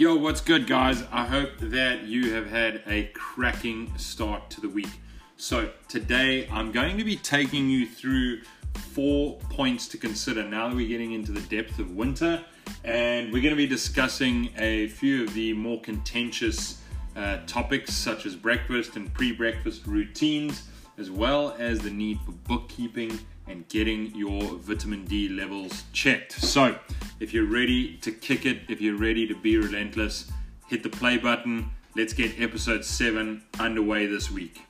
Yo, what's good, guys? I hope that you have had a cracking start to the week. So, today I'm going to be taking you through four points to consider now that we're getting into the depth of winter, and we're going to be discussing a few of the more contentious uh, topics such as breakfast and pre breakfast routines, as well as the need for bookkeeping and getting your vitamin D levels checked. So, if you're ready to kick it, if you're ready to be relentless, hit the play button. Let's get episode 7 underway this week.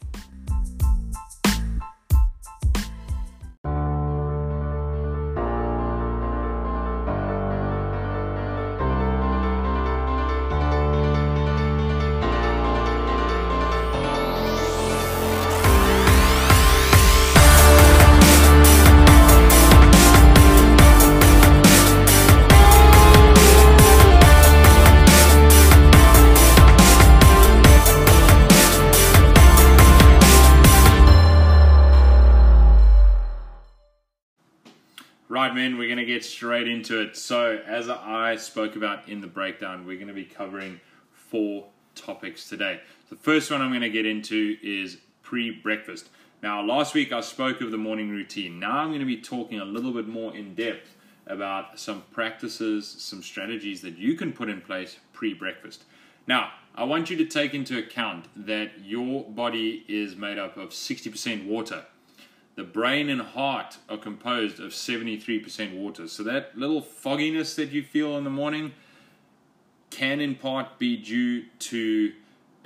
Right, man, we're going to get straight into it. So, as I spoke about in the breakdown, we're going to be covering four topics today. The first one I'm going to get into is pre breakfast. Now, last week I spoke of the morning routine. Now I'm going to be talking a little bit more in depth about some practices, some strategies that you can put in place pre breakfast. Now, I want you to take into account that your body is made up of 60% water the brain and heart are composed of 73% water. So that little fogginess that you feel in the morning can in part be due to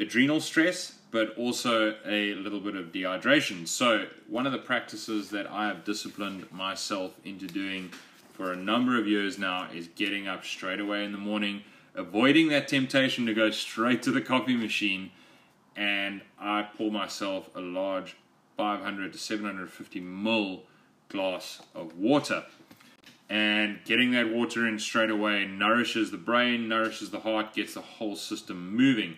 adrenal stress, but also a little bit of dehydration. So one of the practices that I have disciplined myself into doing for a number of years now is getting up straight away in the morning, avoiding that temptation to go straight to the coffee machine, and I pour myself a large 500 to 750 ml glass of water. And getting that water in straight away nourishes the brain, nourishes the heart, gets the whole system moving.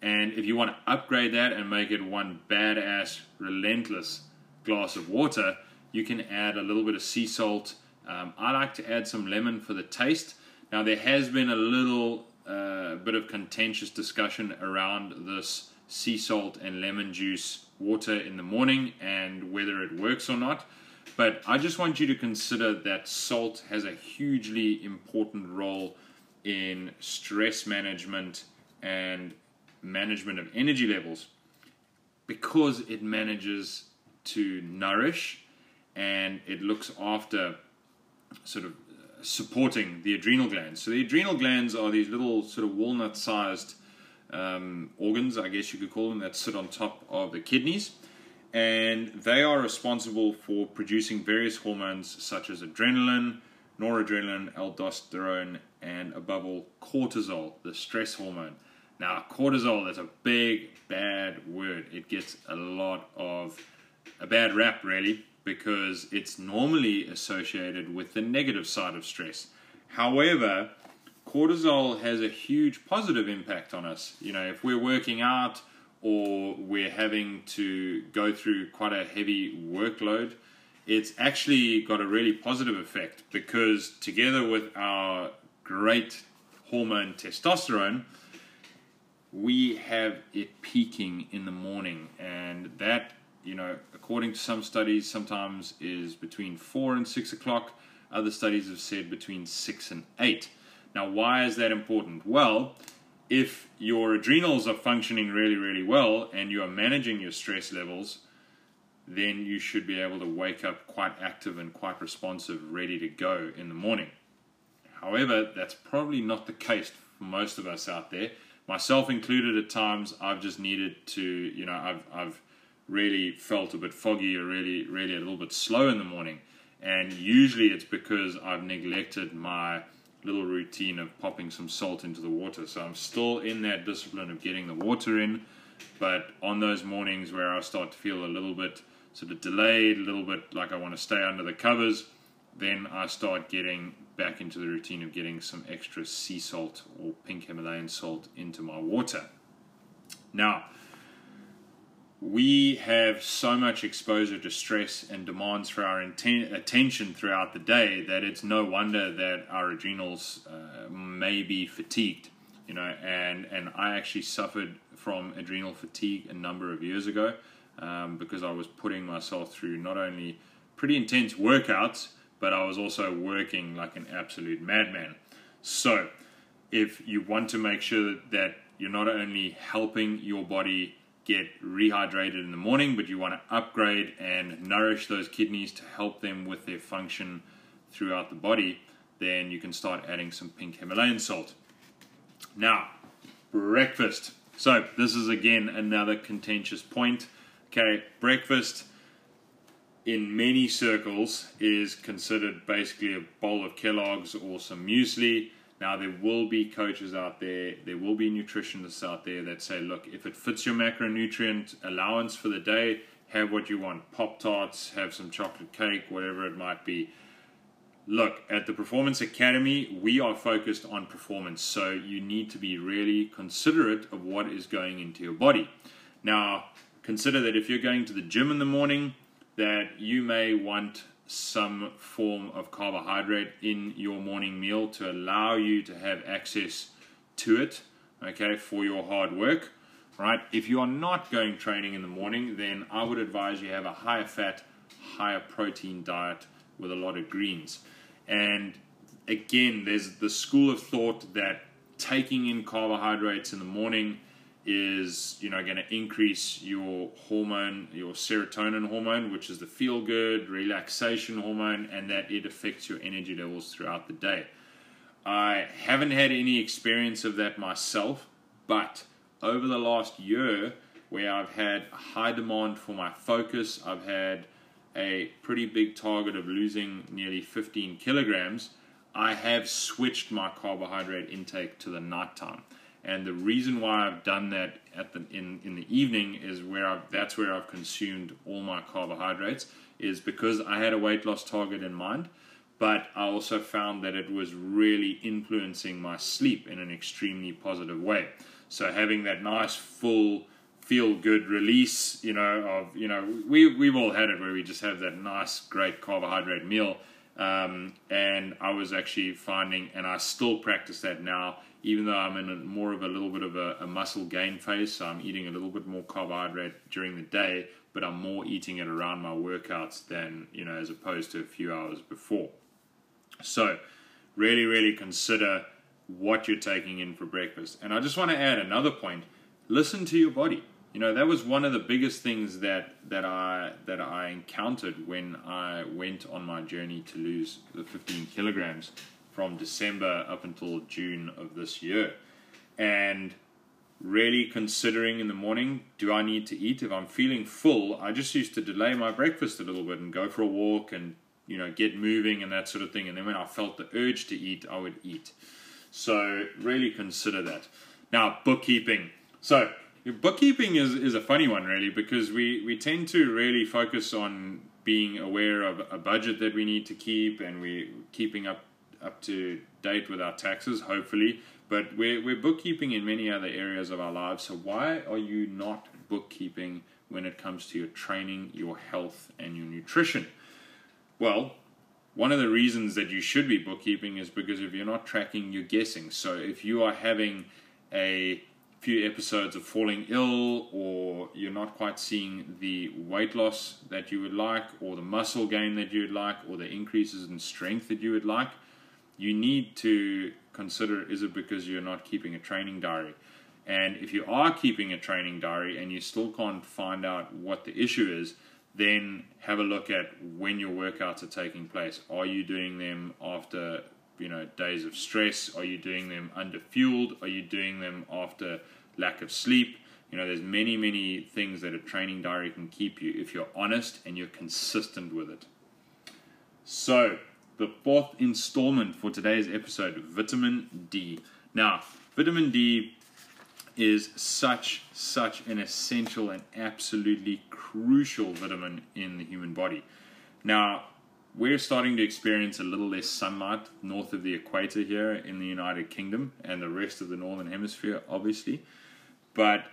And if you want to upgrade that and make it one badass, relentless glass of water, you can add a little bit of sea salt. Um, I like to add some lemon for the taste. Now, there has been a little uh, bit of contentious discussion around this sea salt and lemon juice water in the morning and whether it works or not. But I just want you to consider that salt has a hugely important role in stress management and management of energy levels because it manages to nourish and it looks after sort of uh, supporting the adrenal glands. So the adrenal glands are these little sort of walnut sized um, organs, I guess you could call them, that sit on top of the kidneys. And they are responsible for producing various hormones such as adrenaline, noradrenaline, aldosterone, and above all, cortisol, the stress hormone. Now, cortisol is a big, bad word. It gets a lot of a bad rap, really, because it's normally associated with the negative side of stress. However, cortisol has a huge positive impact on us. You know, if we're working out or we're having to go through quite a heavy workload, it's actually got a really positive effect because together with our great hormone testosterone, we have it peaking in the morning. And that you know according to some studies sometimes is between four and six o'clock. Other studies have said between six and eight now, why is that important? Well, if your adrenals are functioning really, really well and you are managing your stress levels, then you should be able to wake up quite active and quite responsive, ready to go in the morning. However, that's probably not the case for most of us out there, myself included. At times, I've just needed to, you know, I've I've really felt a bit foggy or really really a little bit slow in the morning, and usually it's because I've neglected my little routine of popping some salt into the water. So I'm still in that discipline of getting the water in, but on those mornings where I start to feel a little bit sort of delayed, a little bit like I want to stay under the covers, then I start getting back into the routine of getting some extra sea salt or pink Himalayan salt into my water. Now, we have so much exposure to stress and demands for our inten- attention throughout the day that it's no wonder that our adrenals uh, may be fatigued. you know, and and I actually suffered from adrenal fatigue a number of years ago um, because I was putting myself through not only pretty intense workouts, but I was also working like an absolute madman. So, if you want to make sure that you're not only helping your body get rehydrated in the morning, but you want to upgrade and nourish those kidneys to help them with their function throughout the body, then you can start adding some pink Himalayan salt. Now, breakfast. So, this is again another contentious point. Okay, breakfast in many circles is considered basically a bowl of Kellogg's or some muesli. Now, there will be coaches out there, there will be nutritionists out there that say, look, if it fits your macronutrient allowance for the day, have what you want Pop Tarts, have some chocolate cake, whatever it might be. Look, at the Performance Academy, we are focused on performance, so you need to be really considerate of what is going into your body. Now, consider that if you're going to the gym in the morning, that you may want some form of carbohydrate in your morning meal to allow you to have access to it, okay, for your hard work, right? If you are not going training in the morning, then I would advise you have a higher fat, higher protein diet with a lot of greens. And again, there's the school of thought that taking in carbohydrates in the morning is you know going to increase your hormone your serotonin hormone which is the feel good relaxation hormone and that it affects your energy levels throughout the day. I haven't had any experience of that myself but over the last year where i've had high demand for my focus i've had a pretty big target of losing nearly 15 kilograms i have switched my carbohydrate intake to the nighttime and the reason why I've done that at the in, in the evening is where I've, that's where I've consumed all my carbohydrates is because I had a weight loss target in mind, but I also found that it was really influencing my sleep in an extremely positive way. So having that nice full feel good release, you know, of you know, we we've all had it where we just have that nice great carbohydrate meal. Um, and I was actually finding, and I still practice that now even though I'm in a, more of a little bit of a, a, muscle gain phase, so I'm eating a little bit more carbohydrate during the day, but I'm more eating it around my workouts than, you know, as opposed to a few hours before. So, really, really consider what you're taking in for breakfast. And I just want to add another point listen to your body. You know, that was one of the biggest things that, that I that I encountered when I went on my journey to lose the 15 kilograms from December up until June of this year. And really considering in the morning, do I need to eat? If I'm feeling full, I just used to delay my breakfast a little bit and go for a walk and you know get moving and that sort of thing. And then when I felt the urge to eat, I would eat. So really consider that. Now bookkeeping. So bookkeeping is, is a funny one really because we, we tend to really focus on being aware of a budget that we need to keep and we keeping up up to date with our taxes, hopefully. But we're, we're bookkeeping in many other areas of our lives. So why are you not bookkeeping when it comes to your training, your health, and your nutrition? Well, one of the reasons that you should be bookkeeping is because if you're not tracking, you're guessing. So if you are having a few episodes of falling ill, or you're not quite seeing the weight loss that you would like, or the muscle gain that you would like, or the increases in strength that you would like, you need to consider is it because you're not keeping a training diary? And if you are keeping a training diary and you still can't find out what the issue is, then have a look at when your workouts are taking place. Are you doing them after you know days of stress? Are you doing them under fueled? Are you doing them after lack of sleep? You know, there's many, many things that a training diary can keep you if you're honest and you're consistent with it. So, the fourth installment for today's episode vitamin D. Now, vitamin D is such, such an essential and absolutely crucial vitamin in the human body. Now, we're starting to experience a little less sunlight north of the equator here in the United Kingdom and the rest of the northern hemisphere, obviously. But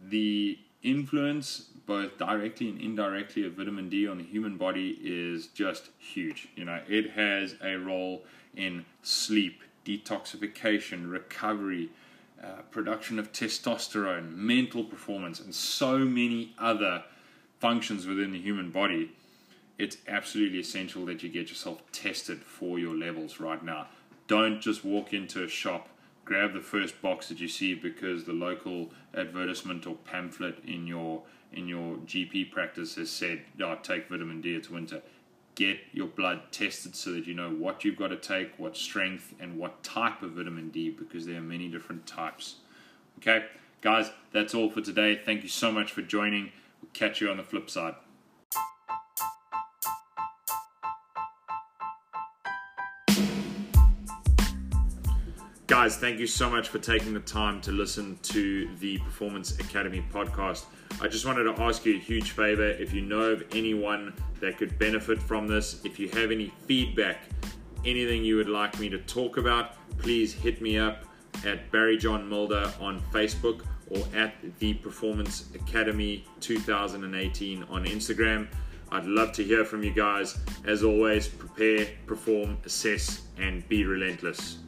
the influence both directly and indirectly of vitamin D on the human body is just huge. You know, it has a role in sleep, detoxification, recovery, uh, production of testosterone, mental performance, and so many other functions within the human body, it's absolutely essential that you get yourself tested for your levels right now. Don't just walk into a shop, grab the first box that you see because the local advertisement or pamphlet in your in your GP practice has said, oh, take vitamin D, it's winter. Get your blood tested so that you know what you've got to take, what strength, and what type of vitamin D because there are many different types. Okay, guys, that's all for today. Thank you so much for joining. We'll catch you on the flip side. Guys, thank you so much for taking the time to listen to the Performance Academy podcast. I just wanted to ask you a huge favor. If you know of anyone that could benefit from this, if you have any feedback, anything you would like me to talk about, please hit me up at Barry John Mulder on Facebook or at the Performance Academy 2018 on Instagram. I'd love to hear from you guys. As always, prepare, perform, assess, and be relentless.